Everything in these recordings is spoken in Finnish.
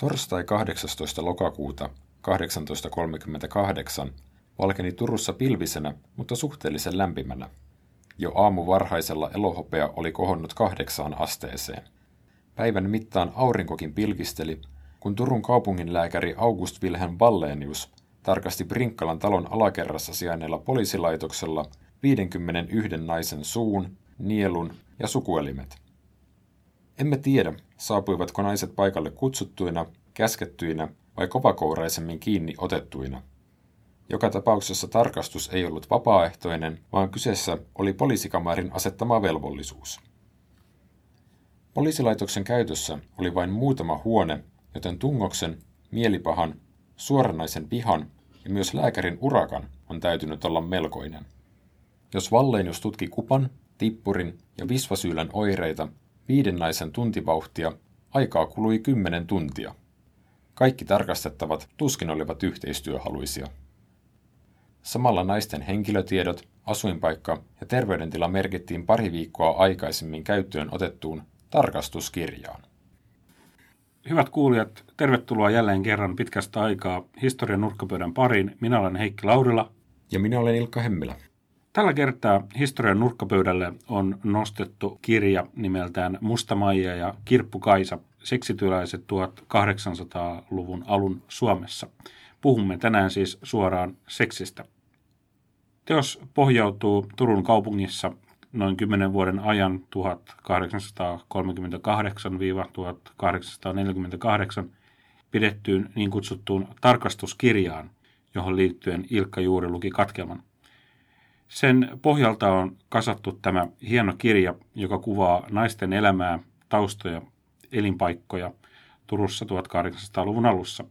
Torstai 18. lokakuuta 1838 valkeni Turussa pilvisenä, mutta suhteellisen lämpimänä. Jo aamu varhaisella elohopea oli kohonnut kahdeksaan asteeseen. Päivän mittaan aurinkokin pilkisteli, kun Turun kaupunginlääkäri August Wilhelm Ballenius tarkasti Brinkkalan talon alakerrassa sijainneella poliisilaitoksella 51 naisen suun, nielun ja sukuelimet. Emme tiedä, saapuivatko naiset paikalle kutsuttuina, käskettyinä vai kovakouraisemmin kiinni otettuina. Joka tapauksessa tarkastus ei ollut vapaaehtoinen, vaan kyseessä oli poliisikamarin asettama velvollisuus. Poliisilaitoksen käytössä oli vain muutama huone, joten tungoksen, mielipahan, suoranaisen vihan ja myös lääkärin urakan on täytynyt olla melkoinen. Jos Valleinius tutki kupan, tippurin ja visvasyylän oireita viiden naisen tuntivauhtia, aikaa kului kymmenen tuntia. Kaikki tarkastettavat tuskin olivat yhteistyöhaluisia. Samalla naisten henkilötiedot, asuinpaikka ja terveydentila merkittiin pari viikkoa aikaisemmin käyttöön otettuun tarkastuskirjaan. Hyvät kuulijat, tervetuloa jälleen kerran pitkästä aikaa historian nurkkapöydän pariin. Minä olen Heikki Laurila. Ja minä olen Ilkka Hemmilä. Tällä kertaa historian nurkkapöydälle on nostettu kirja nimeltään Musta Maija ja Kirppu Kaisa, seksityöläiset 1800-luvun alun Suomessa. Puhumme tänään siis suoraan seksistä. Teos pohjautuu Turun kaupungissa noin 10 vuoden ajan 1838-1848 pidettyyn niin kutsuttuun tarkastuskirjaan, johon liittyen Ilkka juuri luki katkelman. Sen pohjalta on kasattu tämä hieno kirja, joka kuvaa naisten elämää, taustoja, elinpaikkoja Turussa 1800-luvun alussa.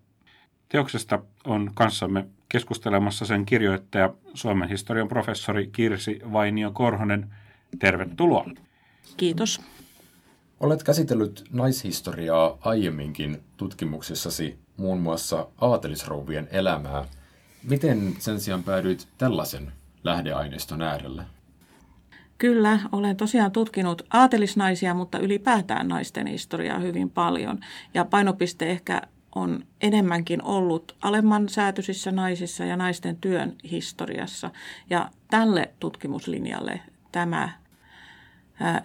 Teoksesta on kanssamme keskustelemassa sen kirjoittaja, Suomen historian professori Kirsi Vainio Korhonen. Tervetuloa. Kiitos. Olet käsitellyt naishistoriaa aiemminkin tutkimuksissasi, muun muassa aatelisrouvien elämää. Miten sen sijaan päädyit tällaisen lähdeaineiston äärelle? Kyllä, olen tosiaan tutkinut aatelisnaisia, mutta ylipäätään naisten historiaa hyvin paljon. Ja painopiste ehkä on enemmänkin ollut alemman säätyisissä naisissa ja naisten työn historiassa. Ja tälle tutkimuslinjalle tämä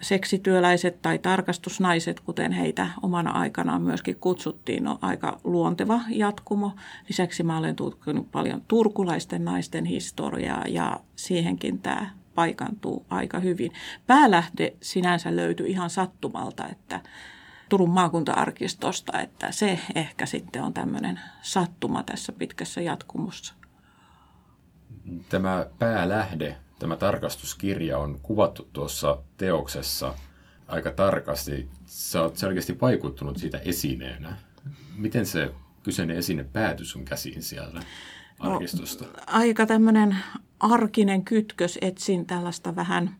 seksityöläiset tai tarkastusnaiset, kuten heitä omana aikanaan myöskin kutsuttiin, on aika luonteva jatkumo. Lisäksi mä olen tutkinut paljon turkulaisten naisten historiaa ja siihenkin tämä paikantuu aika hyvin. Päälähde sinänsä löytyi ihan sattumalta, että Turun maakuntaarkistosta, että se ehkä sitten on tämmöinen sattuma tässä pitkässä jatkumossa. Tämä päälähde tämä tarkastuskirja on kuvattu tuossa teoksessa aika tarkasti. Sä oot selkeästi vaikuttunut siitä esineenä. Miten se kyseinen esine päätyi sun käsiin siellä no, arkistosta? No, aika tämmöinen arkinen kytkös. Etsin tällaista vähän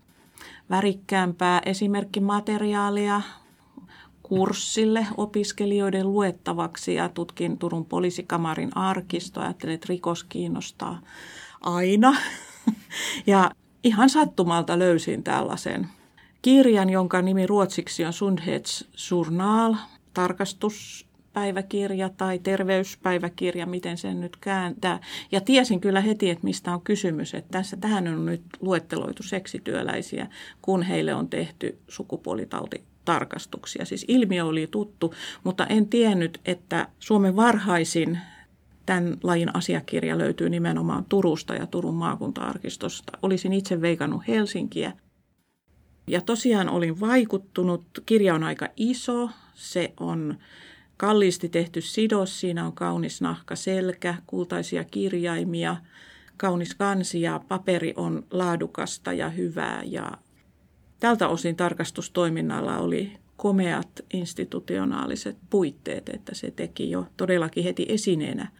värikkäämpää esimerkkimateriaalia kurssille opiskelijoiden luettavaksi ja tutkin Turun poliisikamarin arkistoa. Ajattelin, että rikos kiinnostaa aina. Ja ihan sattumalta löysin tällaisen kirjan, jonka nimi ruotsiksi on Sundhets Journal, tarkastuspäiväkirja tai terveyspäiväkirja, miten sen nyt kääntää. Ja tiesin kyllä heti, että mistä on kysymys. Että tässä, tähän on nyt luetteloitu seksityöläisiä, kun heille on tehty sukupuolitauti tarkastuksia. Siis ilmiö oli tuttu, mutta en tiennyt, että Suomen varhaisin tämän lajin asiakirja löytyy nimenomaan Turusta ja Turun maakuntaarkistosta. Olisin itse veikannut Helsinkiä. Ja tosiaan olin vaikuttunut. Kirja on aika iso. Se on kalliisti tehty sidos. Siinä on kaunis nahka selkä, kultaisia kirjaimia, kaunis kansi ja paperi on laadukasta ja hyvää. Ja tältä osin tarkastustoiminnalla oli komeat institutionaaliset puitteet, että se teki jo todellakin heti esineenä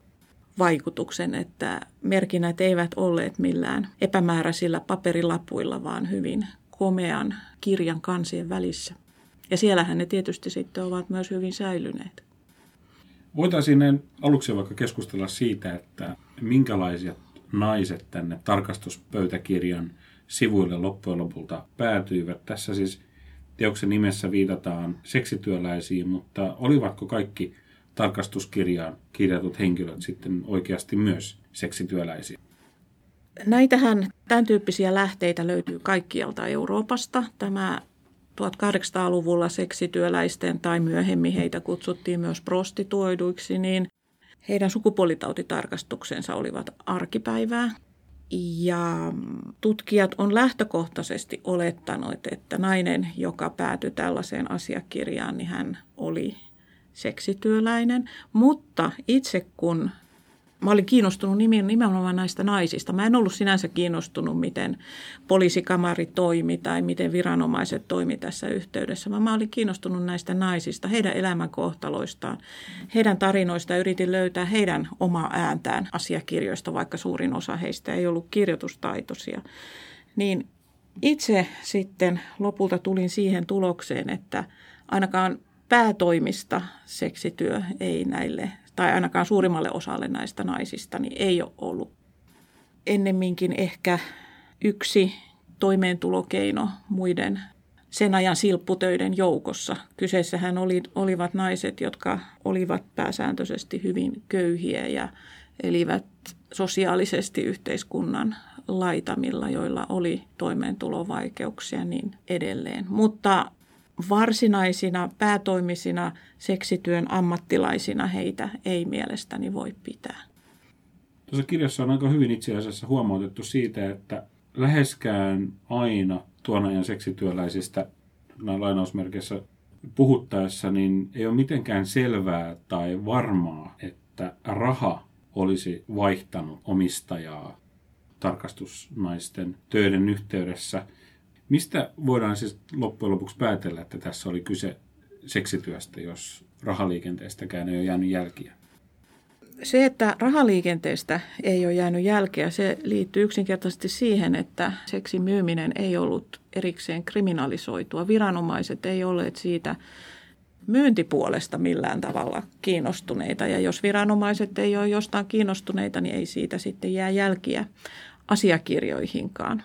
vaikutuksen, että merkinnät eivät olleet millään epämääräisillä paperilapuilla, vaan hyvin komean kirjan kansien välissä. Ja siellähän ne tietysti sitten ovat myös hyvin säilyneet. Voitaisiin aluksi vaikka keskustella siitä, että minkälaisia naiset tänne tarkastuspöytäkirjan sivuille loppujen lopulta päätyivät. Tässä siis teoksen nimessä viitataan seksityöläisiin, mutta olivatko kaikki tarkastuskirjaan kirjatut henkilöt sitten oikeasti myös seksityöläisiä? Näitähän, tämän tyyppisiä lähteitä löytyy kaikkialta Euroopasta. Tämä 1800-luvulla seksityöläisten tai myöhemmin heitä kutsuttiin myös prostituoiduiksi, niin heidän sukupuolitautitarkastuksensa olivat arkipäivää. Ja tutkijat on lähtökohtaisesti olettanut, että nainen, joka päätyi tällaiseen asiakirjaan, niin hän oli seksityöläinen. Mutta itse kun Mä olin kiinnostunut nimenomaan näistä naisista. Mä en ollut sinänsä kiinnostunut, miten poliisikamari toimi tai miten viranomaiset toimi tässä yhteydessä, vaan mä olin kiinnostunut näistä naisista, heidän elämänkohtaloistaan, heidän tarinoista. Yritin löytää heidän omaa ääntään asiakirjoista, vaikka suurin osa heistä ei ollut kirjoitustaitoisia. Niin itse sitten lopulta tulin siihen tulokseen, että ainakaan päätoimista seksityö ei näille tai ainakaan suurimmalle osalle näistä naisista, niin ei ole ollut ennemminkin ehkä yksi toimeentulokeino muiden sen ajan silpputöiden joukossa. Kyseessähän oli, olivat naiset, jotka olivat pääsääntöisesti hyvin köyhiä ja elivät sosiaalisesti yhteiskunnan laitamilla, joilla oli toimeentulovaikeuksia niin edelleen. Mutta varsinaisina päätoimisina seksityön ammattilaisina heitä ei mielestäni voi pitää. Tuossa kirjassa on aika hyvin itse asiassa huomautettu siitä, että läheskään aina tuon ajan seksityöläisistä näin lainausmerkeissä puhuttaessa, niin ei ole mitenkään selvää tai varmaa, että raha olisi vaihtanut omistajaa tarkastusnaisten töiden yhteydessä – Mistä voidaan siis loppujen lopuksi päätellä, että tässä oli kyse seksityöstä, jos rahaliikenteestäkään ei ole jäänyt jälkiä? Se, että rahaliikenteestä ei ole jäänyt jälkeä, se liittyy yksinkertaisesti siihen, että seksin myyminen ei ollut erikseen kriminalisoitua. Viranomaiset ei olleet siitä myyntipuolesta millään tavalla kiinnostuneita. Ja jos viranomaiset ei ole jostain kiinnostuneita, niin ei siitä sitten jää jälkiä asiakirjoihinkaan.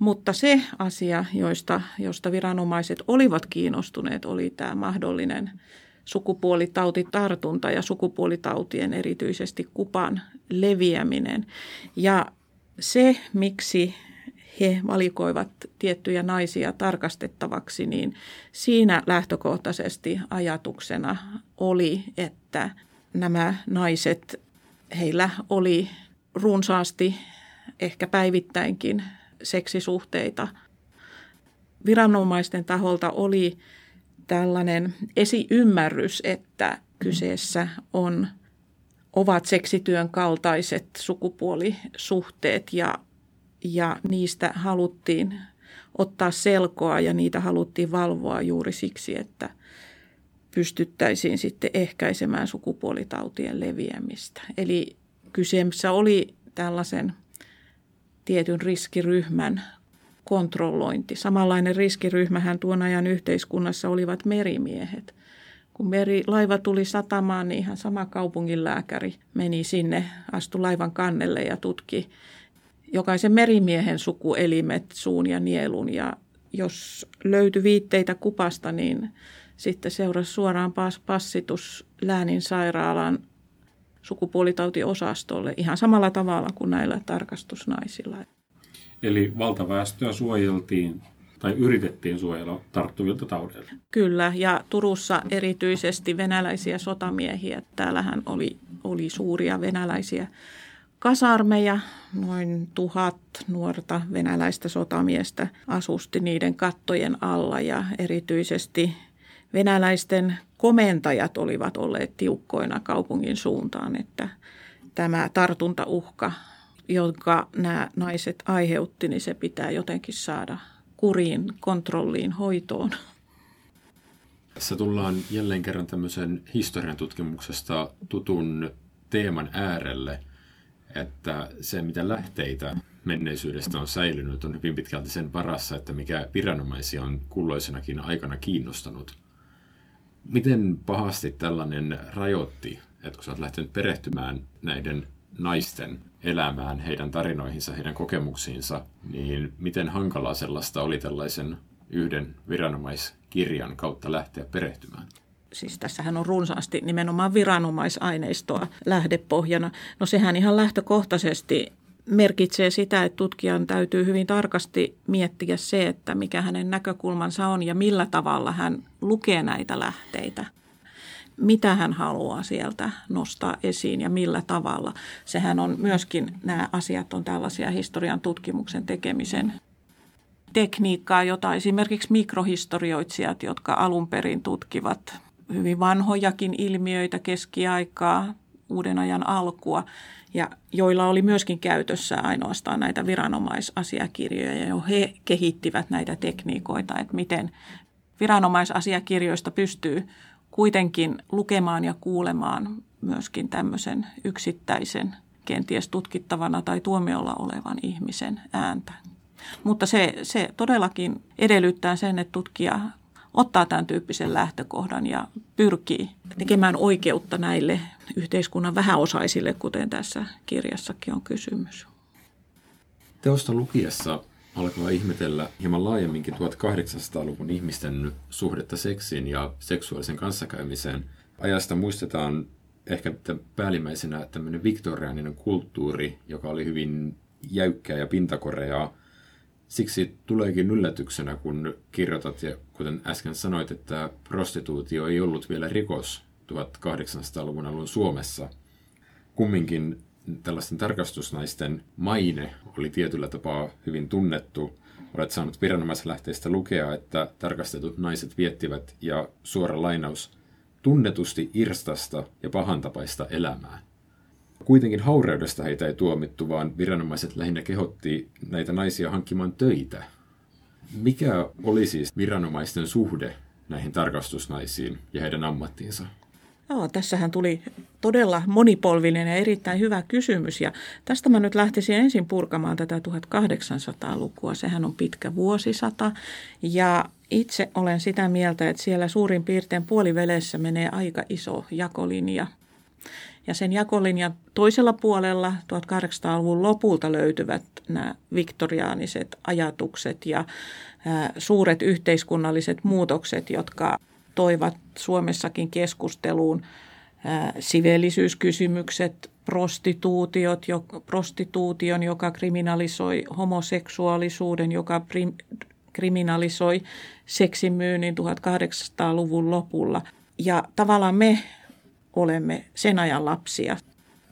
Mutta se asia, joista, josta viranomaiset olivat kiinnostuneet, oli tämä mahdollinen sukupuolitautitartunta ja sukupuolitautien erityisesti kupan leviäminen. Ja se, miksi he valikoivat tiettyjä naisia tarkastettavaksi, niin siinä lähtökohtaisesti ajatuksena oli, että nämä naiset, heillä oli runsaasti, ehkä päivittäinkin seksisuhteita. Viranomaisten taholta oli tällainen esiymmärrys, että kyseessä on, ovat seksityön kaltaiset sukupuolisuhteet ja, ja niistä haluttiin ottaa selkoa ja niitä haluttiin valvoa juuri siksi, että pystyttäisiin sitten ehkäisemään sukupuolitautien leviämistä. Eli kyseessä oli tällaisen tietyn riskiryhmän kontrollointi. Samanlainen riskiryhmähän tuon ajan yhteiskunnassa olivat merimiehet. Kun meri, laiva tuli satamaan, niin ihan sama kaupunginlääkäri meni sinne, astui laivan kannelle ja tutki jokaisen merimiehen sukuelimet, suun ja nielun. Ja jos löytyi viitteitä kupasta, niin sitten seurasi suoraan passitus Läänin sairaalan sukupuolitautiosastolle ihan samalla tavalla kuin näillä tarkastusnaisilla. Eli valtaväestöä suojeltiin tai yritettiin suojella tarttuvilta taudeilta. Kyllä, ja Turussa erityisesti venäläisiä sotamiehiä. Täällähän oli, oli suuria venäläisiä kasarmeja, noin tuhat nuorta venäläistä sotamiestä asusti niiden kattojen alla ja erityisesti venäläisten komentajat olivat olleet tiukkoina kaupungin suuntaan, että tämä tartuntauhka, jonka nämä naiset aiheutti, niin se pitää jotenkin saada kuriin, kontrolliin, hoitoon. Tässä tullaan jälleen kerran tämmöisen historian tutkimuksesta tutun teeman äärelle, että se mitä lähteitä menneisyydestä on säilynyt on hyvin pitkälti sen varassa, että mikä viranomaisia on kulloisenakin aikana kiinnostanut – Miten pahasti tällainen rajoitti, että kun sä oot lähtenyt perehtymään näiden naisten elämään, heidän tarinoihinsa, heidän kokemuksiinsa, niin miten hankalaa sellaista oli tällaisen yhden viranomaiskirjan kautta lähteä perehtymään? siis tässähän on runsaasti nimenomaan viranomaisaineistoa lähdepohjana. No sehän ihan lähtökohtaisesti merkitsee sitä, että tutkijan täytyy hyvin tarkasti miettiä se, että mikä hänen näkökulmansa on ja millä tavalla hän lukee näitä lähteitä. Mitä hän haluaa sieltä nostaa esiin ja millä tavalla. Sehän on myöskin, nämä asiat on tällaisia historian tutkimuksen tekemisen tekniikkaa, jota esimerkiksi mikrohistorioitsijat, jotka alun perin tutkivat hyvin vanhojakin ilmiöitä, keskiaikaa, uuden ajan alkua, ja joilla oli myöskin käytössä ainoastaan näitä viranomaisasiakirjoja, ja he kehittivät näitä tekniikoita, että miten viranomaisasiakirjoista pystyy kuitenkin lukemaan ja kuulemaan myöskin tämmöisen yksittäisen, kenties tutkittavana tai tuomiolla olevan ihmisen ääntä. Mutta se, se todellakin edellyttää sen, että tutkija ottaa tämän tyyppisen lähtökohdan ja pyrkii tekemään oikeutta näille yhteiskunnan vähäosaisille, kuten tässä kirjassakin on kysymys. Teosta lukiessa alkaa ihmetellä hieman laajemminkin 1800-luvun ihmisten suhdetta seksiin ja seksuaalisen kanssakäymiseen. Ajasta muistetaan ehkä päällimmäisenä tämmöinen viktoriaaninen kulttuuri, joka oli hyvin jäykkää ja pintakoreaa, Siksi tuleekin yllätyksenä, kun kirjoitat, ja kuten äsken sanoit, että prostituutio ei ollut vielä rikos 1800-luvun alun Suomessa. Kumminkin tällaisten tarkastusnaisten maine oli tietyllä tapaa hyvin tunnettu. Olet saanut viranomaislähteistä lukea, että tarkastetut naiset viettivät, ja suora lainaus, tunnetusti irstasta ja pahantapaista elämää. Kuitenkin haureudesta heitä ei tuomittu, vaan viranomaiset lähinnä kehotti näitä naisia hankkimaan töitä. Mikä oli siis viranomaisten suhde näihin tarkastusnaisiin ja heidän ammattiinsa? Joo, tässähän tuli todella monipolvinen ja erittäin hyvä kysymys. Ja tästä mä nyt lähtisin ensin purkamaan tätä 1800-lukua. Sehän on pitkä vuosisata. Ja itse olen sitä mieltä, että siellä suurin piirtein puolivelessä menee aika iso jakolinja – ja sen jakolinjan toisella puolella 1800-luvun lopulta löytyvät nämä viktoriaaniset ajatukset ja suuret yhteiskunnalliset muutokset, jotka toivat Suomessakin keskusteluun siveellisyyskysymykset, prostituutiot, jo, prostituution, joka kriminalisoi homoseksuaalisuuden, joka prim, kriminalisoi seksimyynnin 1800-luvun lopulla. Ja tavallaan me olemme sen ajan lapsia.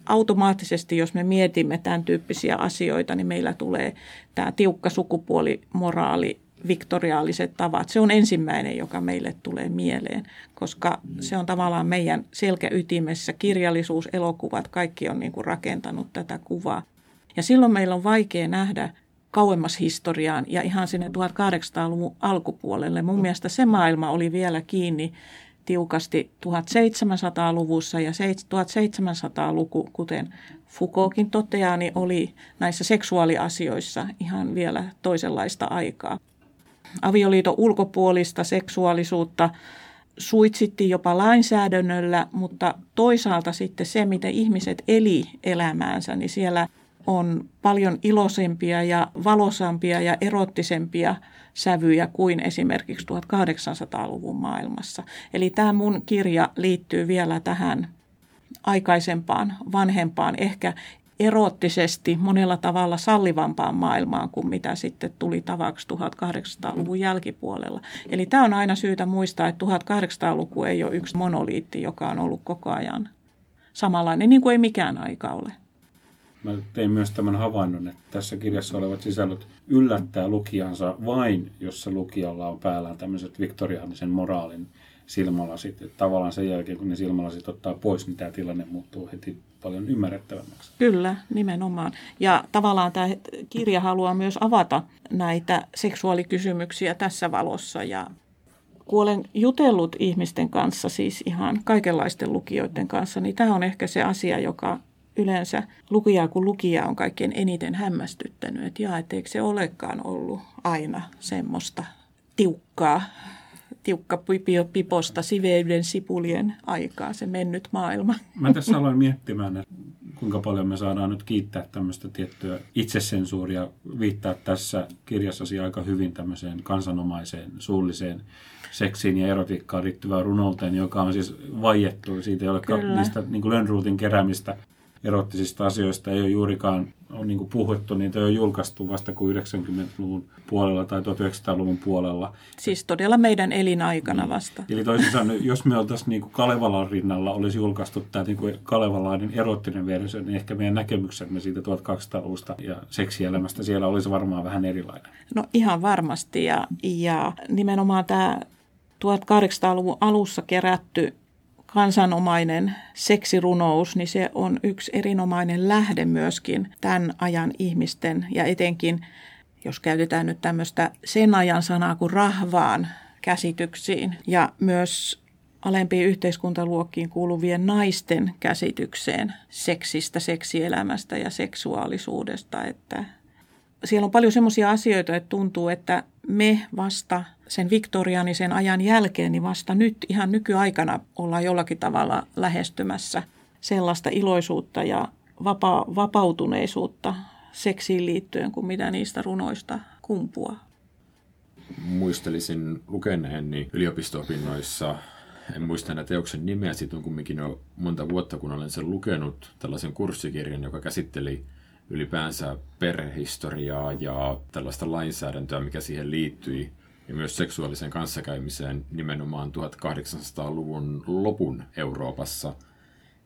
Automaattisesti, jos me mietimme tämän tyyppisiä asioita, niin meillä tulee tämä tiukka sukupuolimoraali, viktoriaaliset tavat. Se on ensimmäinen, joka meille tulee mieleen, koska se on tavallaan meidän selkäytimessä. Kirjallisuus, elokuvat, kaikki on niin kuin rakentanut tätä kuvaa. Ja silloin meillä on vaikea nähdä kauemmas historiaan ja ihan sinne 1800-luvun alkupuolelle. Mun mielestä se maailma oli vielä kiinni tiukasti 1700-luvussa ja 1700-luku, kuten Foucaultkin toteaa, niin oli näissä seksuaaliasioissa ihan vielä toisenlaista aikaa. Avioliiton ulkopuolista seksuaalisuutta suitsittiin jopa lainsäädännöllä, mutta toisaalta sitten se, miten ihmiset eli elämäänsä, niin siellä on paljon iloisempia ja valosampia ja erottisempia sävyjä kuin esimerkiksi 1800-luvun maailmassa. Eli tämä mun kirja liittyy vielä tähän aikaisempaan, vanhempaan, ehkä eroottisesti monella tavalla sallivampaan maailmaan kuin mitä sitten tuli tavaksi 1800-luvun jälkipuolella. Eli tämä on aina syytä muistaa, että 1800-luku ei ole yksi monoliitti, joka on ollut koko ajan samanlainen, niin kuin ei mikään aika ole. Mä tein myös tämän havainnon, että tässä kirjassa olevat sisällöt yllättää lukijansa vain, jos se lukijalla on päällään tämmöiset viktoriaanisen moraalin silmälasit. Että tavallaan sen jälkeen, kun ne silmälasit ottaa pois, niin tämä tilanne muuttuu heti paljon ymmärrettävämmäksi. Kyllä, nimenomaan. Ja tavallaan tämä kirja haluaa myös avata näitä seksuaalikysymyksiä tässä valossa ja kun olen jutellut ihmisten kanssa, siis ihan kaikenlaisten lukijoiden kanssa, niin tämä on ehkä se asia, joka yleensä lukijaa kuin lukija on kaikkein eniten hämmästyttänyt, että jaa, etteikö se olekaan ollut aina semmoista tiukkaa, tiukka piposta siveyden sipulien aikaa, se mennyt maailma. Mä tässä aloin miettimään, että kuinka paljon me saadaan nyt kiittää tämmöistä tiettyä itsesensuuria, viittaa tässä kirjassasi aika hyvin tämmöiseen kansanomaiseen suulliseen seksiin ja erotiikkaan liittyvään runouteen, joka on siis vaiettu. Siitä ei ole niistä niin Lönnruutin keräämistä erottisista asioista ei ole juurikaan on niin kuin puhuttu, niitä on julkaistu vasta kuin 90-luvun puolella tai 1900-luvun puolella. Siis todella meidän elinaikana niin. vasta. Eli toisin sanoen, jos me oltaisiin niin kuin Kalevalan rinnalla, olisi julkaistu tämä niin kuin kalevalainen erottinen versio, niin ehkä meidän näkemyksemme siitä 1200-luvusta ja seksielämästä siellä olisi varmaan vähän erilainen. No ihan varmasti ja, ja nimenomaan tämä 1800-luvun alussa kerätty kansanomainen seksirunous, niin se on yksi erinomainen lähde myöskin tämän ajan ihmisten ja etenkin, jos käytetään nyt tämmöistä sen ajan sanaa kuin rahvaan käsityksiin ja myös alempiin yhteiskuntaluokkiin kuuluvien naisten käsitykseen seksistä, seksielämästä ja seksuaalisuudesta, että siellä on paljon semmoisia asioita, että tuntuu, että me vasta sen viktorianisen ajan jälkeen, niin vasta nyt ihan nykyaikana ollaan jollakin tavalla lähestymässä sellaista iloisuutta ja vapa- vapautuneisuutta seksiin liittyen kuin mitä niistä runoista kumpuaa. Muistelisin lukeneeni yliopisto-opinnoissa, en muista enää teoksen nimeä, siitä on kumminkin jo monta vuotta, kun olen sen lukenut, tällaisen kurssikirjan, joka käsitteli ylipäänsä perhehistoriaa ja tällaista lainsäädäntöä, mikä siihen liittyi, ja myös seksuaaliseen kanssakäymiseen nimenomaan 1800-luvun lopun Euroopassa.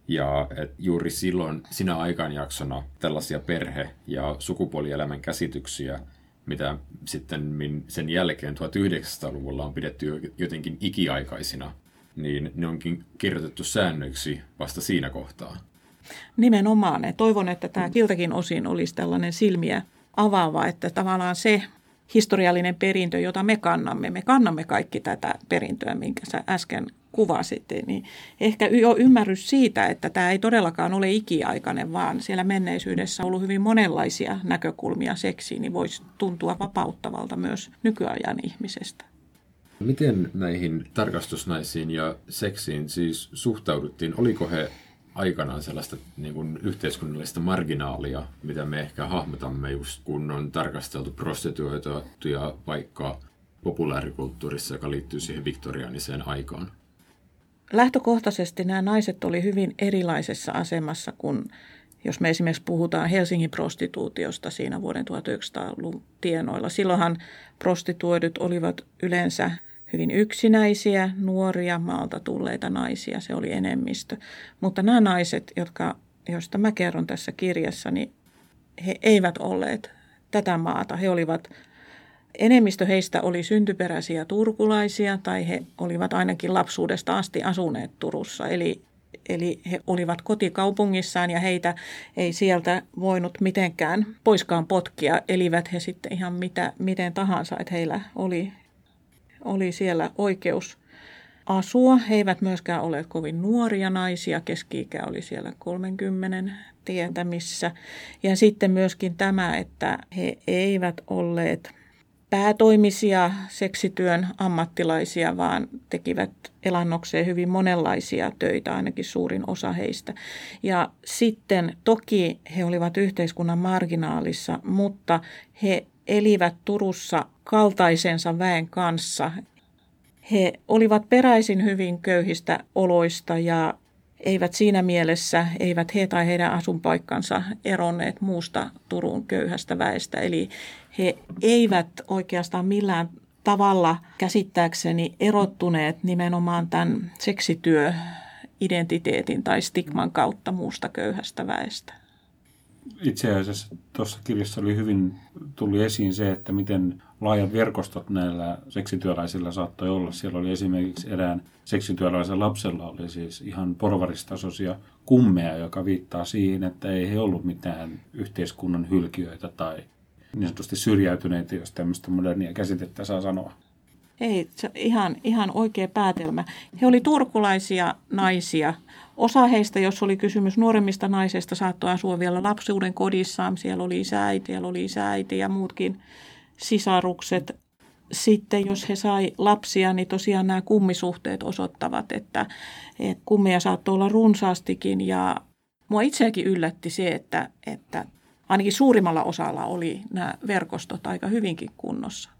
Ja et juuri silloin, sinä aikanjaksona, tällaisia perhe- ja sukupuolielämän käsityksiä, mitä sitten sen jälkeen 1900-luvulla on pidetty jotenkin ikiaikaisina, niin ne onkin kirjoitettu säännöiksi vasta siinä kohtaa. Nimenomaan. Ja toivon, että tämä kiltäkin osin olisi tällainen silmiä avaava, että tavallaan se historiallinen perintö, jota me kannamme, me kannamme kaikki tätä perintöä, minkä sä äsken kuvasit, niin ehkä jo ymmärrys siitä, että tämä ei todellakaan ole ikiaikainen, vaan siellä menneisyydessä on ollut hyvin monenlaisia näkökulmia seksiin, niin voisi tuntua vapauttavalta myös nykyajan ihmisestä. Miten näihin tarkastusnaisiin ja seksiin siis suhtauduttiin? Oliko he aikanaan sellaista niin kuin yhteiskunnallista marginaalia, mitä me ehkä hahmotamme just kun on tarkasteltu prostituoituja vaikka populaarikulttuurissa, joka liittyy siihen viktoriaaniseen aikaan. Lähtökohtaisesti nämä naiset oli hyvin erilaisessa asemassa kuin jos me esimerkiksi puhutaan Helsingin prostituutiosta siinä vuoden 1900-luvun tienoilla. Silloinhan prostituoidut olivat yleensä hyvin yksinäisiä, nuoria, maalta tulleita naisia, se oli enemmistö. Mutta nämä naiset, jotka, joista mä kerron tässä kirjassa, niin he eivät olleet tätä maata. He olivat, enemmistö heistä oli syntyperäisiä turkulaisia tai he olivat ainakin lapsuudesta asti asuneet Turussa. Eli, eli he olivat kotikaupungissaan ja heitä ei sieltä voinut mitenkään poiskaan potkia. Elivät he sitten ihan mitä, miten tahansa, että heillä oli oli siellä oikeus asua. He eivät myöskään ole kovin nuoria naisia, keski-ikä oli siellä 30 tietämissä. Ja sitten myöskin tämä, että he eivät olleet päätoimisia seksityön ammattilaisia, vaan tekivät elannokseen hyvin monenlaisia töitä, ainakin suurin osa heistä. Ja sitten toki he olivat yhteiskunnan marginaalissa, mutta he elivät Turussa kaltaisensa väen kanssa. He olivat peräisin hyvin köyhistä oloista ja eivät siinä mielessä, eivät he tai heidän asunpaikkansa eronneet muusta Turun köyhästä väestä. Eli he eivät oikeastaan millään tavalla käsittääkseni erottuneet nimenomaan tämän seksityö identiteetin tai stigman kautta muusta köyhästä väestä itse asiassa tuossa kirjassa oli hyvin, tuli esiin se, että miten laajat verkostot näillä seksityöläisillä saattoi olla. Siellä oli esimerkiksi erään seksityöläisen lapsella oli siis ihan porvaristasoisia kummeja, joka viittaa siihen, että ei he ollut mitään yhteiskunnan hylkiöitä tai niin sanotusti syrjäytyneitä, jos tämmöistä modernia käsitettä saa sanoa. Ei, se ihan, ihan oikea päätelmä. He oli turkulaisia naisia. Osa heistä, jos oli kysymys nuoremmista naisista, saattoi asua vielä lapsuuden kodissaan. Siellä oli isäiti, siellä oli isäiti ja muutkin sisarukset. Sitten jos he sai lapsia, niin tosiaan nämä kummisuhteet osoittavat, että, että kummeja saattoi olla runsaastikin ja mua itseäkin yllätti se, että, että ainakin suurimmalla osalla oli nämä verkostot aika hyvinkin kunnossa.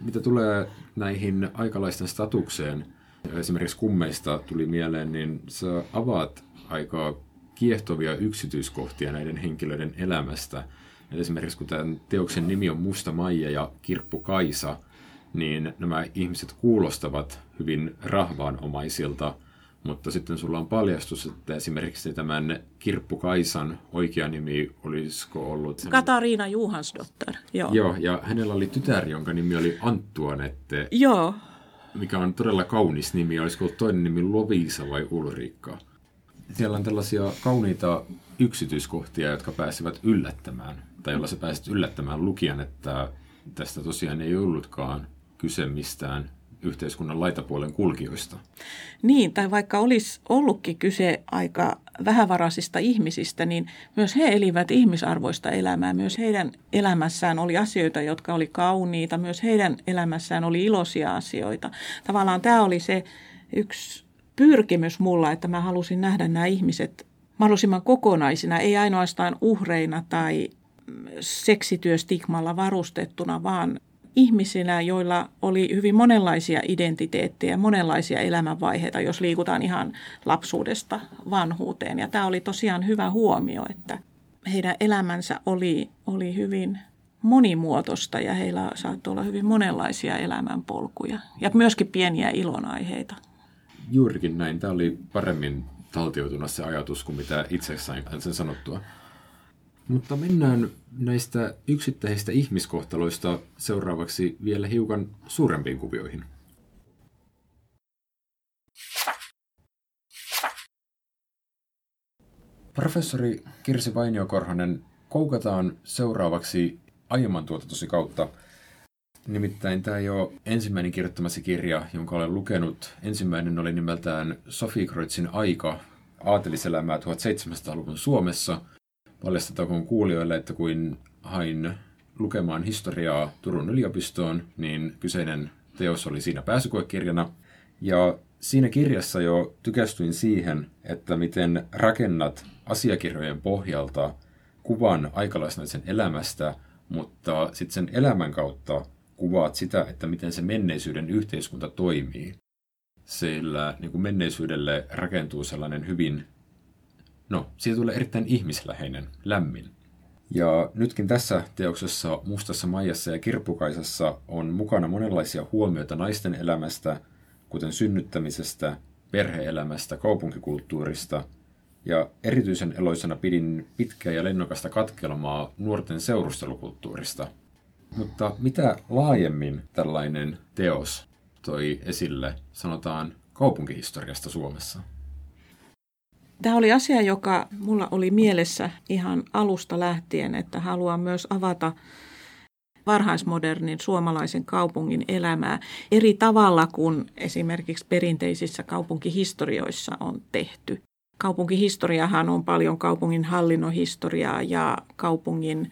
Mitä tulee näihin aikalaisten statukseen, esimerkiksi kummeista tuli mieleen, niin sä avaat aika kiehtovia yksityiskohtia näiden henkilöiden elämästä. Et esimerkiksi kun tämän teoksen nimi on Musta Maija ja Kirppu Kaisa, niin nämä ihmiset kuulostavat hyvin rahvaanomaisilta, mutta sitten sulla on paljastus, että esimerkiksi tämän Kirppu Kaisan oikea nimi olisiko ollut... Sen... Katariina Juhansdotter, joo. Joo, ja hänellä oli tytär, jonka nimi oli Antuanette. Joo. Mikä on todella kaunis nimi. Olisiko ollut toinen nimi Lovisa vai Ulrikka? Siellä on tällaisia kauniita yksityiskohtia, jotka pääsevät yllättämään, tai jolla sä pääset yllättämään lukijan, että tästä tosiaan ei ollutkaan kyse mistään yhteiskunnan laitapuolen kulkijoista. Niin, tai vaikka olisi ollutkin kyse aika vähävaraisista ihmisistä, niin myös he elivät ihmisarvoista elämää. Myös heidän elämässään oli asioita, jotka oli kauniita. Myös heidän elämässään oli iloisia asioita. Tavallaan tämä oli se yksi pyrkimys mulla, että mä halusin nähdä nämä ihmiset mahdollisimman kokonaisina, ei ainoastaan uhreina tai seksityöstigmalla varustettuna, vaan ihmisinä, joilla oli hyvin monenlaisia identiteettejä, monenlaisia elämänvaiheita, jos liikutaan ihan lapsuudesta vanhuuteen. Ja tämä oli tosiaan hyvä huomio, että heidän elämänsä oli, oli hyvin monimuotoista ja heillä saattoi olla hyvin monenlaisia elämänpolkuja ja myöskin pieniä ilonaiheita. Juurikin näin. Tämä oli paremmin taltioituna se ajatus kuin mitä itse sain sen sanottua. Mutta mennään näistä yksittäisistä ihmiskohtaloista seuraavaksi vielä hiukan suurempiin kuvioihin. Professori Kirsi Vainiokorhonen, koukataan seuraavaksi aiemman tuotantosi kautta. Nimittäin tämä ei ole ensimmäinen kirjoittamasi kirja, jonka olen lukenut. Ensimmäinen oli nimeltään Sofi Kreutzin aika, aateliselämää 1700-luvun Suomessa – paljastetakoon kuulijoille, että kun hain lukemaan historiaa Turun yliopistoon, niin kyseinen teos oli siinä pääsykoekirjana. Ja siinä kirjassa jo tykästyin siihen, että miten rakennat asiakirjojen pohjalta kuvan aikalaisnaisen elämästä, mutta sitten sen elämän kautta kuvaat sitä, että miten se menneisyyden yhteiskunta toimii. Sillä niin kuin menneisyydelle rakentuu sellainen hyvin No, siitä tulee erittäin ihmisläheinen, lämmin. Ja nytkin tässä teoksessa Mustassa Maijassa ja Kirppukaisassa on mukana monenlaisia huomioita naisten elämästä, kuten synnyttämisestä, perheelämästä, kaupunkikulttuurista, ja erityisen eloisena pidin pitkää ja lennokasta katkelmaa nuorten seurustelukulttuurista. Mutta mitä laajemmin tällainen teos toi esille, sanotaan kaupunkihistoriasta Suomessa? Tämä oli asia, joka mulla oli mielessä ihan alusta lähtien, että haluan myös avata varhaismodernin suomalaisen kaupungin elämää eri tavalla kuin esimerkiksi perinteisissä kaupunkihistorioissa on tehty. Kaupunkihistoriahan on paljon kaupungin hallinnon historiaa ja kaupungin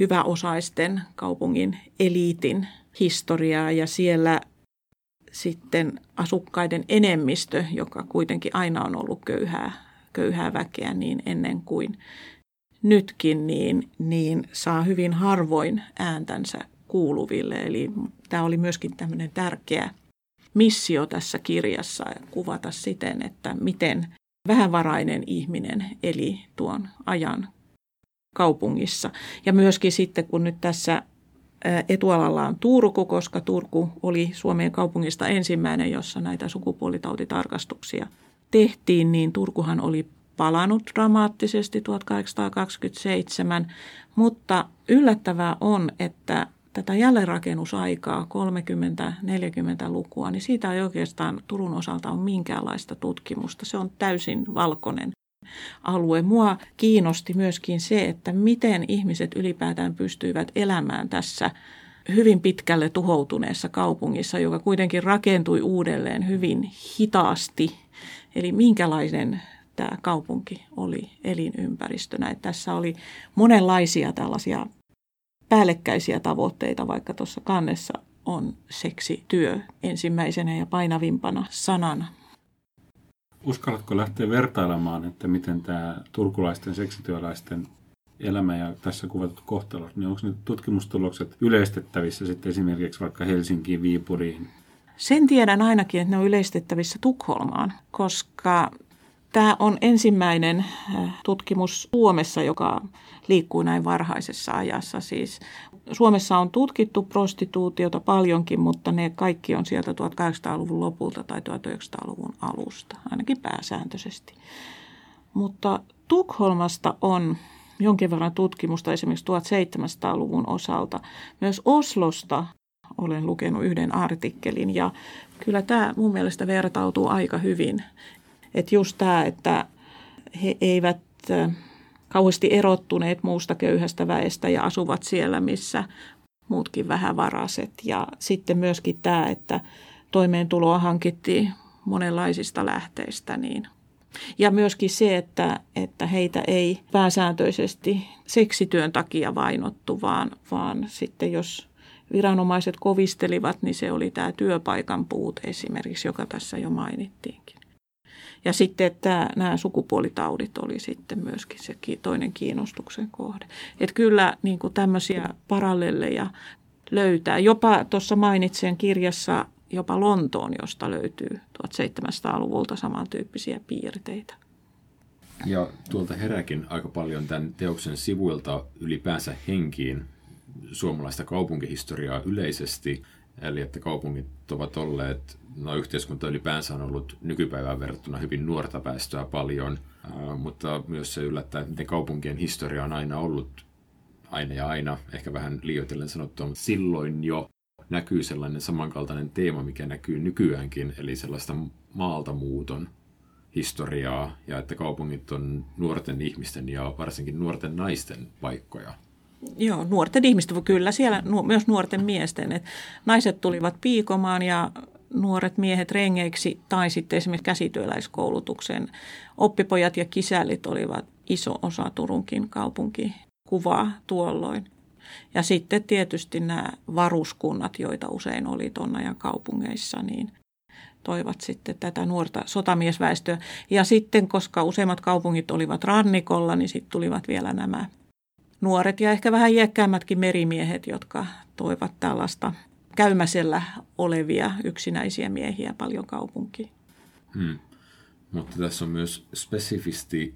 hyväosaisten, kaupungin eliitin historiaa ja siellä sitten asukkaiden enemmistö, joka kuitenkin aina on ollut köyhää köyhää väkeä niin ennen kuin nytkin, niin, niin saa hyvin harvoin ääntänsä kuuluville. Eli tämä oli myöskin tämmöinen tärkeä missio tässä kirjassa kuvata siten, että miten vähävarainen ihminen eli tuon ajan kaupungissa. Ja myöskin sitten, kun nyt tässä etualalla on Turku, koska Turku oli Suomen kaupungista ensimmäinen, jossa näitä sukupuolitautitarkastuksia tehtiin, niin Turkuhan oli palannut dramaattisesti 1827, mutta yllättävää on, että tätä jälleenrakennusaikaa 30-40-lukua, niin siitä ei oikeastaan Turun osalta ole minkäänlaista tutkimusta. Se on täysin valkoinen alue. Mua kiinnosti myöskin se, että miten ihmiset ylipäätään pystyivät elämään tässä hyvin pitkälle tuhoutuneessa kaupungissa, joka kuitenkin rakentui uudelleen hyvin hitaasti Eli minkälainen tämä kaupunki oli elinympäristönä. Että tässä oli monenlaisia tällaisia päällekkäisiä tavoitteita, vaikka tuossa kannessa on seksityö ensimmäisenä ja painavimpana sanana. Uskallatko lähteä vertailemaan, että miten tämä turkulaisten seksityöläisten elämä ja tässä kuvatut kohtalot, niin onko ne tutkimustulokset yleistettävissä sitten esimerkiksi vaikka Helsinkiin, Viipuriin? Sen tiedän ainakin, että ne on yleistettävissä Tukholmaan, koska Tämä on ensimmäinen äh, tutkimus Suomessa, joka liikkuu näin varhaisessa ajassa. Siis Suomessa on tutkittu prostituutiota paljonkin, mutta ne kaikki on sieltä 1800-luvun lopulta tai 1900-luvun alusta, ainakin pääsääntöisesti. Mutta Tukholmasta on jonkin verran tutkimusta esimerkiksi 1700-luvun osalta. Myös Oslosta olen lukenut yhden artikkelin ja kyllä tämä mun mielestä vertautuu aika hyvin. Että just tämä, että he eivät kauheasti erottuneet muusta köyhästä väestä ja asuvat siellä, missä muutkin vähävaraset. Ja sitten myöskin tämä, että toimeentuloa hankittiin monenlaisista lähteistä. Niin. Ja myöskin se, että, että heitä ei pääsääntöisesti seksityön takia vainottu, vaan, vaan sitten jos viranomaiset kovistelivat, niin se oli tämä työpaikan puute esimerkiksi, joka tässä jo mainittiinkin. Ja sitten, että nämä sukupuolitaudit oli sitten myöskin se toinen kiinnostuksen kohde. Että kyllä niin kuin tämmöisiä parallelleja löytää. Jopa tuossa mainitsen kirjassa jopa Lontoon, josta löytyy 1700-luvulta samantyyppisiä piirteitä. Ja tuolta heräkin aika paljon tämän teoksen sivuilta ylipäänsä henkiin suomalaista kaupunkihistoriaa yleisesti – Eli että kaupungit ovat olleet, no yhteiskunta ylipäänsä on ollut nykypäivään verrattuna hyvin nuorta väestöä paljon, mutta myös se yllättää, että miten kaupunkien historia on aina ollut aina ja aina, ehkä vähän liioitellen sanottua, mutta silloin jo näkyy sellainen samankaltainen teema, mikä näkyy nykyäänkin, eli sellaista maalta muuton historiaa, ja että kaupungit on nuorten ihmisten ja varsinkin nuorten naisten paikkoja. Joo, nuorten ihmisten, kyllä siellä myös nuorten miesten. Et naiset tulivat piikomaan ja nuoret miehet rengeiksi tai sitten esimerkiksi käsityöläiskoulutuksen. Oppipojat ja kisällit olivat iso osa Turunkin kaupunkikuvaa tuolloin. Ja sitten tietysti nämä varuskunnat, joita usein oli tuon ajan kaupungeissa, niin toivat sitten tätä nuorta sotamiesväestöä. Ja sitten, koska useimmat kaupungit olivat rannikolla, niin sitten tulivat vielä nämä nuoret ja ehkä vähän iäkkäämmätkin merimiehet, jotka toivat tällaista käymäsellä olevia yksinäisiä miehiä paljon kaupunkiin. Hmm. Mutta tässä on myös spesifisti,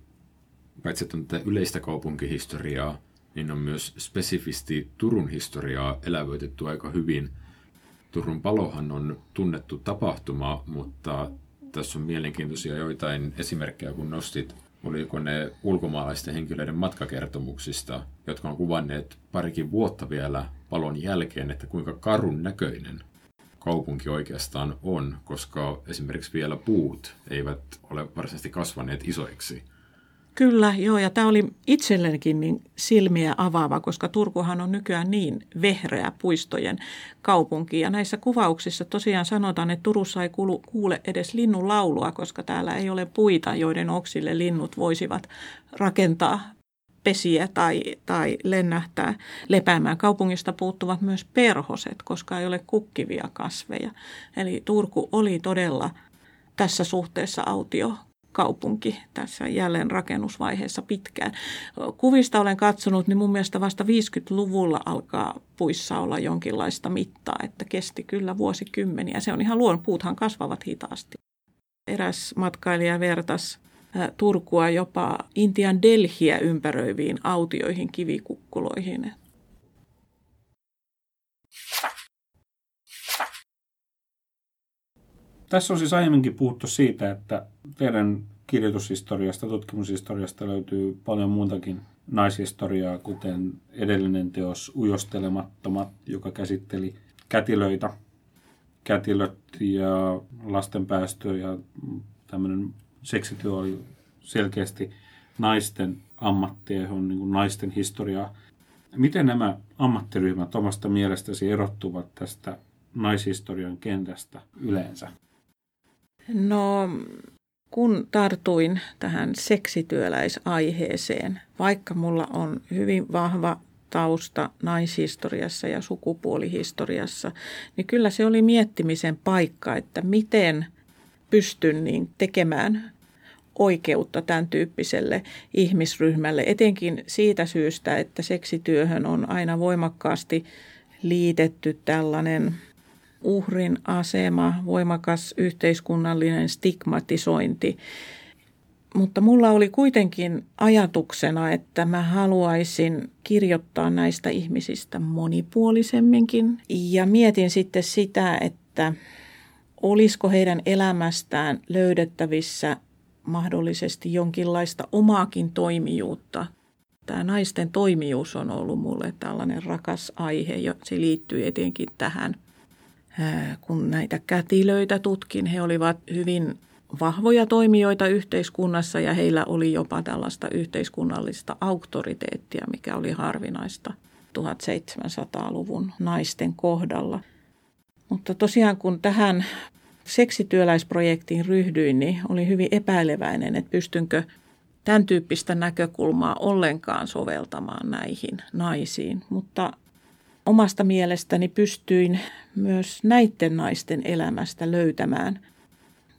paitsi että on tätä yleistä kaupunkihistoriaa, niin on myös spesifisti Turun historiaa elävöitetty aika hyvin. Turun palohan on tunnettu tapahtuma, mutta tässä on mielenkiintoisia joitain esimerkkejä, kun nostit oliko ne ulkomaalaisten henkilöiden matkakertomuksista, jotka on kuvanneet parikin vuotta vielä palon jälkeen, että kuinka karun näköinen kaupunki oikeastaan on, koska esimerkiksi vielä puut eivät ole varsinaisesti kasvaneet isoiksi. Kyllä, joo, ja tämä oli itsellenikin niin silmiä avaava, koska Turkuhan on nykyään niin vehreä puistojen kaupunki. Ja näissä kuvauksissa tosiaan sanotaan, että Turussa ei kuulu, kuule edes linnun laulua, koska täällä ei ole puita, joiden oksille linnut voisivat rakentaa pesiä tai, tai lennähtää lepäämään. Kaupungista puuttuvat myös perhoset, koska ei ole kukkivia kasveja. Eli Turku oli todella tässä suhteessa autio kaupunki tässä jälleen rakennusvaiheessa pitkään. Kuvista olen katsonut, niin mun mielestä vasta 50-luvulla alkaa puissa olla jonkinlaista mittaa, että kesti kyllä vuosikymmeniä. Se on ihan luon, puuthan kasvavat hitaasti. Eräs matkailija vertas Turkua jopa Intian Delhiä ympäröiviin autioihin kivikukkuloihin. Tässä on siis aiemminkin puhuttu siitä, että teidän kirjoitushistoriasta, tutkimushistoriasta löytyy paljon muutakin naishistoriaa, kuten edellinen teos Ujostelemattomat, joka käsitteli kätilöitä, kätilöt ja lasten ja tämmöinen seksityö oli selkeästi naisten ammattia, johon niin naisten historiaa. Miten nämä ammattiryhmät omasta mielestäsi erottuvat tästä naishistorian kentästä yleensä? No kun tartuin tähän seksityöläisaiheeseen, vaikka mulla on hyvin vahva tausta naishistoriassa ja sukupuolihistoriassa, niin kyllä se oli miettimisen paikka, että miten pystyn niin tekemään oikeutta tämän tyyppiselle ihmisryhmälle, etenkin siitä syystä, että seksityöhön on aina voimakkaasti liitetty tällainen uhrin asema, voimakas yhteiskunnallinen stigmatisointi. Mutta mulla oli kuitenkin ajatuksena, että mä haluaisin kirjoittaa näistä ihmisistä monipuolisemminkin. Ja mietin sitten sitä, että olisiko heidän elämästään löydettävissä mahdollisesti jonkinlaista omaakin toimijuutta. Tämä naisten toimijuus on ollut mulle tällainen rakas aihe ja se liittyy etenkin tähän. Kun näitä kätilöitä tutkin, he olivat hyvin vahvoja toimijoita yhteiskunnassa ja heillä oli jopa tällaista yhteiskunnallista auktoriteettia, mikä oli harvinaista 1700-luvun naisten kohdalla. Mutta tosiaan kun tähän seksityöläisprojektiin ryhdyin, niin oli hyvin epäileväinen, että pystynkö tämän tyyppistä näkökulmaa ollenkaan soveltamaan näihin naisiin. Mutta omasta mielestäni pystyin myös näiden naisten elämästä löytämään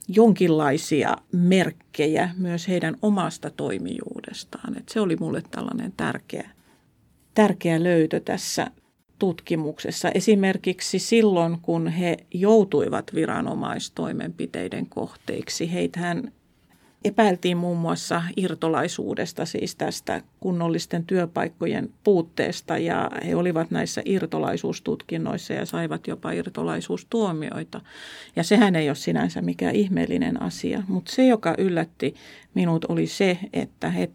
jonkinlaisia merkkejä myös heidän omasta toimijuudestaan. Et se oli mulle tällainen tärkeä, tärkeä löytö tässä tutkimuksessa. Esimerkiksi silloin, kun he joutuivat viranomaistoimenpiteiden kohteiksi, heitähän epäiltiin muun muassa irtolaisuudesta, siis tästä kunnollisten työpaikkojen puutteesta ja he olivat näissä irtolaisuustutkinnoissa ja saivat jopa irtolaisuustuomioita. Ja sehän ei ole sinänsä mikään ihmeellinen asia, mutta se, joka yllätti minut, oli se, että he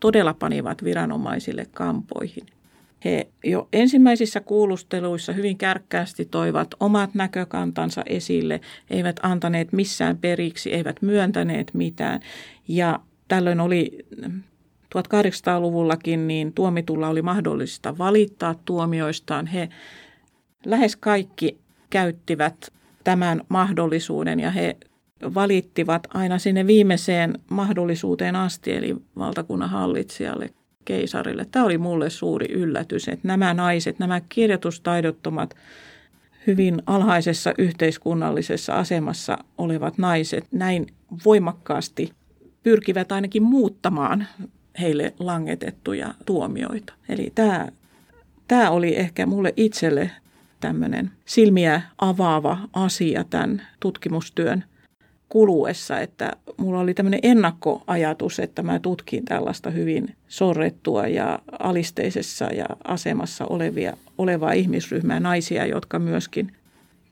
todella panivat viranomaisille kampoihin – he jo ensimmäisissä kuulusteluissa hyvin kärkkäästi toivat omat näkökantansa esille, eivät antaneet missään periksi, eivät myöntäneet mitään. Ja tällöin oli 1800-luvullakin niin tuomitulla oli mahdollista valittaa tuomioistaan. He lähes kaikki käyttivät tämän mahdollisuuden ja he valittivat aina sinne viimeiseen mahdollisuuteen asti, eli valtakunnan hallitsijalle keisarille. Tämä oli mulle suuri yllätys, että nämä naiset, nämä kirjoitustaidottomat, hyvin alhaisessa yhteiskunnallisessa asemassa olevat naiset näin voimakkaasti pyrkivät ainakin muuttamaan heille langetettuja tuomioita. Eli tämä, tämä oli ehkä mulle itselle tämmöinen silmiä avaava asia tämän tutkimustyön kuluessa, että mulla oli tämmöinen ennakkoajatus, että mä tutkin tällaista hyvin sorrettua ja alisteisessa ja asemassa olevia, olevaa ihmisryhmää, naisia, jotka myöskin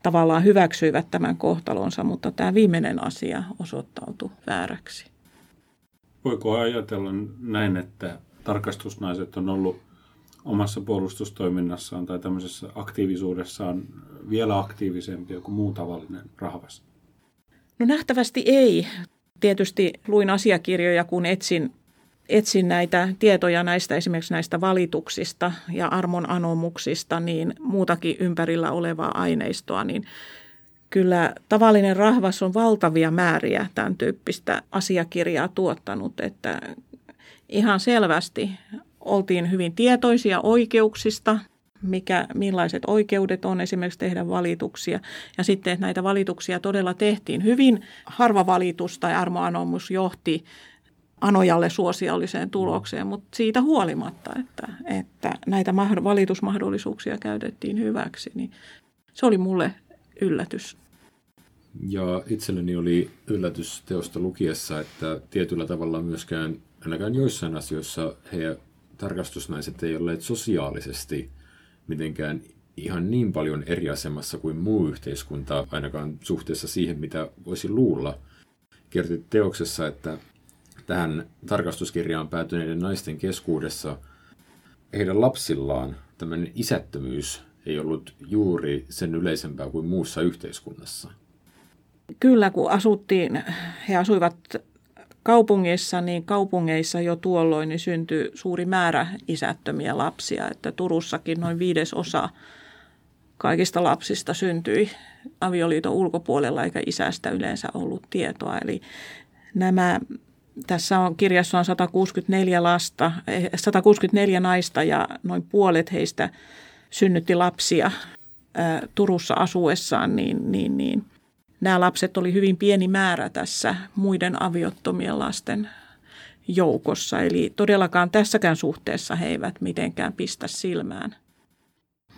tavallaan hyväksyivät tämän kohtalonsa, mutta tämä viimeinen asia osoittautui vääräksi. Voiko ajatella näin, että tarkastusnaiset on ollut omassa puolustustoiminnassaan tai tämmöisessä aktiivisuudessaan vielä aktiivisempia kuin muu tavallinen rahvas? No nähtävästi ei. Tietysti luin asiakirjoja, kun etsin, etsin näitä tietoja näistä esimerkiksi näistä valituksista ja armon anomuksista, niin muutakin ympärillä olevaa aineistoa, niin kyllä tavallinen rahvas on valtavia määriä tämän tyyppistä asiakirjaa tuottanut, että ihan selvästi oltiin hyvin tietoisia oikeuksista, mikä, millaiset oikeudet on esimerkiksi tehdä valituksia. Ja sitten, että näitä valituksia todella tehtiin. Hyvin harva valitus tai armoanomus johti Anojalle suosialliseen tulokseen, mutta siitä huolimatta, että, että näitä valitusmahdollisuuksia käytettiin hyväksi, niin se oli mulle yllätys. Ja itselleni oli yllätys teosta lukiessa, että tietyllä tavalla myöskään ainakaan joissain asioissa he tarkastusnaiset ei olleet sosiaalisesti – mitenkään ihan niin paljon eri asemassa kuin muu yhteiskunta, ainakaan suhteessa siihen, mitä voisi luulla. Kertit teoksessa, että tähän tarkastuskirjaan päätyneiden naisten keskuudessa heidän lapsillaan tämmöinen isättömyys ei ollut juuri sen yleisempää kuin muussa yhteiskunnassa. Kyllä, kun asuttiin, he asuivat kaupungeissa, niin kaupungeissa jo tuolloin niin syntyi suuri määrä isättömiä lapsia, että Turussakin noin viides osa kaikista lapsista syntyi avioliiton ulkopuolella eikä isästä yleensä ollut tietoa. Eli nämä, tässä on, kirjassa on 164 lasta, 164 naista ja noin puolet heistä synnytti lapsia ää, Turussa asuessaan, niin, niin, niin nämä lapset oli hyvin pieni määrä tässä muiden aviottomien lasten joukossa. Eli todellakaan tässäkään suhteessa he eivät mitenkään pistä silmään.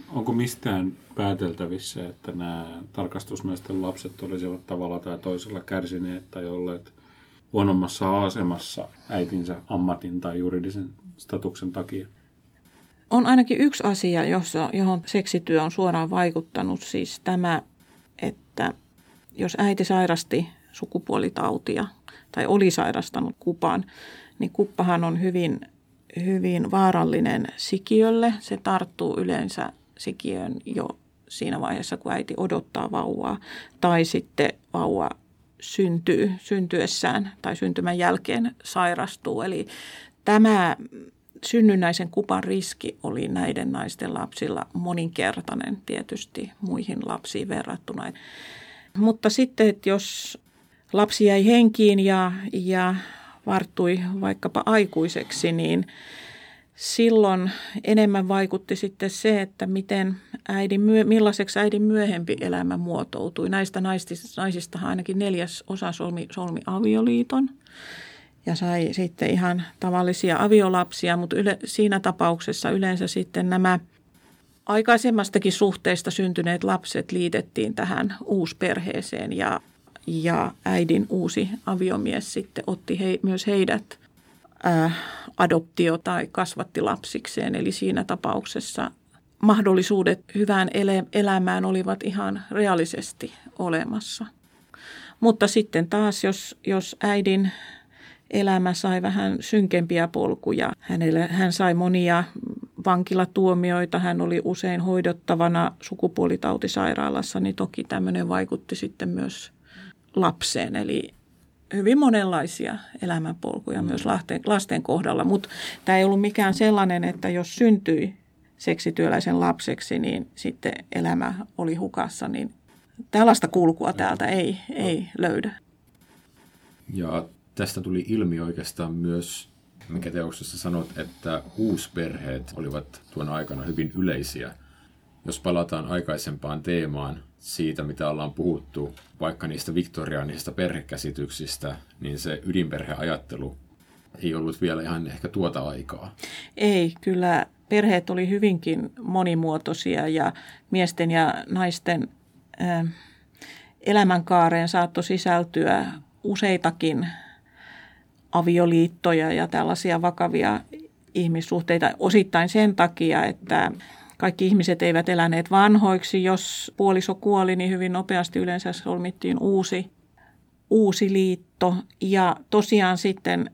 Onko mistään pääteltävissä, että nämä tarkastusmiesten lapset olisivat tavalla tai toisella kärsineet tai olleet huonommassa asemassa äitinsä ammatin tai juridisen statuksen takia? On ainakin yksi asia, jossa, johon seksityö on suoraan vaikuttanut, siis tämä, jos äiti sairasti sukupuolitautia tai oli sairastanut kupan, niin kuppahan on hyvin, hyvin vaarallinen sikiölle. Se tarttuu yleensä sikiön jo siinä vaiheessa, kun äiti odottaa vauvaa tai sitten vauva syntyy syntyessään tai syntymän jälkeen sairastuu. Eli tämä synnynnäisen kupan riski oli näiden naisten lapsilla moninkertainen tietysti muihin lapsiin verrattuna. Mutta sitten, että jos lapsi jäi henkiin ja, ja varttui vaikkapa aikuiseksi, niin silloin enemmän vaikutti sitten se, että miten äidin, millaiseksi äidin myöhempi elämä muotoutui. Näistä naisista ainakin neljäs osa solmi, solmi avioliiton ja sai sitten ihan tavallisia aviolapsia, mutta yle, siinä tapauksessa yleensä sitten nämä aikaisemmastakin suhteista syntyneet lapset liitettiin tähän uusperheeseen ja, ja äidin uusi aviomies sitten otti he, myös heidät äh, adoptio tai kasvatti lapsikseen. Eli siinä tapauksessa mahdollisuudet hyvään ele- elämään olivat ihan reaalisesti olemassa. Mutta sitten taas, jos, jos äidin elämä sai vähän synkempiä polkuja. Hänelle, hän sai monia vankilatuomioita, hän oli usein hoidottavana sukupuolitautisairaalassa, niin toki tämmöinen vaikutti sitten myös lapseen. Eli hyvin monenlaisia elämänpolkuja mm. myös lasten, lasten kohdalla, mutta tämä ei ollut mikään sellainen, että jos syntyi seksityöläisen lapseksi, niin sitten elämä oli hukassa, niin tällaista kulkua täältä ei, ei löydä. Ja tästä tuli ilmi oikeastaan myös, mikä teoksessa sanot, että uusperheet olivat tuon aikana hyvin yleisiä. Jos palataan aikaisempaan teemaan siitä, mitä ollaan puhuttu, vaikka niistä viktoriaanisista perhekäsityksistä, niin se ydinperheajattelu ei ollut vielä ihan ehkä tuota aikaa. Ei, kyllä perheet oli hyvinkin monimuotoisia ja miesten ja naisten äh, elämänkaareen saattoi sisältyä useitakin avioliittoja ja tällaisia vakavia ihmissuhteita osittain sen takia, että kaikki ihmiset eivät eläneet vanhoiksi. Jos puoliso kuoli, niin hyvin nopeasti yleensä solmittiin uusi, uusi liitto. Ja tosiaan sitten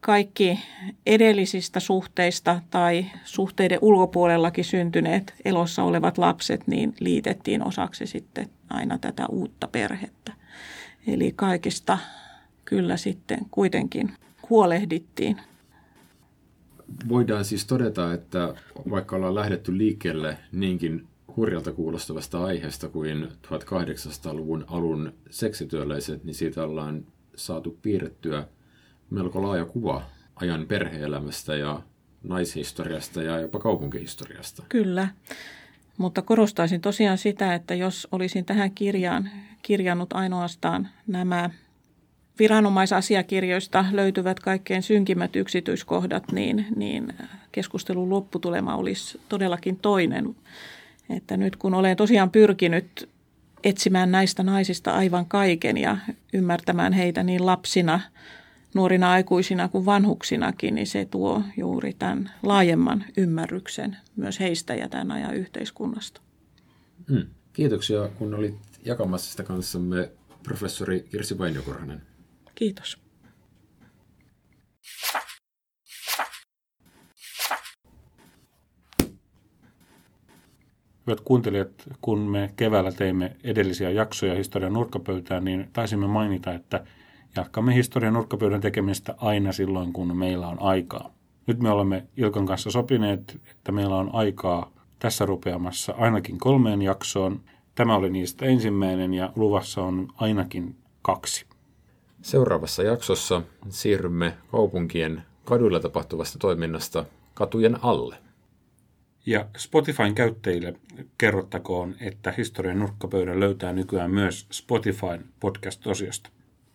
kaikki edellisistä suhteista tai suhteiden ulkopuolellakin syntyneet elossa olevat lapset niin liitettiin osaksi sitten aina tätä uutta perhettä. Eli kaikista kyllä sitten kuitenkin huolehdittiin. Voidaan siis todeta, että vaikka ollaan lähdetty liikkeelle niinkin hurjalta kuulostavasta aiheesta kuin 1800-luvun alun seksityöläiset, niin siitä ollaan saatu piirrettyä melko laaja kuva ajan perheelämästä ja naishistoriasta ja jopa kaupunkihistoriasta. Kyllä, mutta korostaisin tosiaan sitä, että jos olisin tähän kirjaan kirjannut ainoastaan nämä viranomaisasiakirjoista löytyvät kaikkein synkimmät yksityiskohdat, niin, niin keskustelun lopputulema olisi todellakin toinen. Että nyt kun olen tosiaan pyrkinyt etsimään näistä naisista aivan kaiken ja ymmärtämään heitä niin lapsina, nuorina aikuisina kuin vanhuksinakin, niin se tuo juuri tämän laajemman ymmärryksen myös heistä ja tämän ajan yhteiskunnasta. Hmm. Kiitoksia, kun olit jakamassa sitä kanssamme professori Kirsi Vainiokorhanen. Kiitos. Hyvät kuuntelijat, kun me keväällä teimme edellisiä jaksoja historian nurkkapöytään, niin taisimme mainita, että jatkamme historian nurkkapöydän tekemistä aina silloin, kun meillä on aikaa. Nyt me olemme Ilkan kanssa sopineet, että meillä on aikaa tässä rupeamassa ainakin kolmeen jaksoon. Tämä oli niistä ensimmäinen ja luvassa on ainakin kaksi. Seuraavassa jaksossa siirrymme kaupunkien kaduilla tapahtuvasta toiminnasta katujen alle. Ja Spotifyn käyttäjille kerrottakoon, että historian nurkkapöydän löytää nykyään myös Spotifyn podcast-osiosta.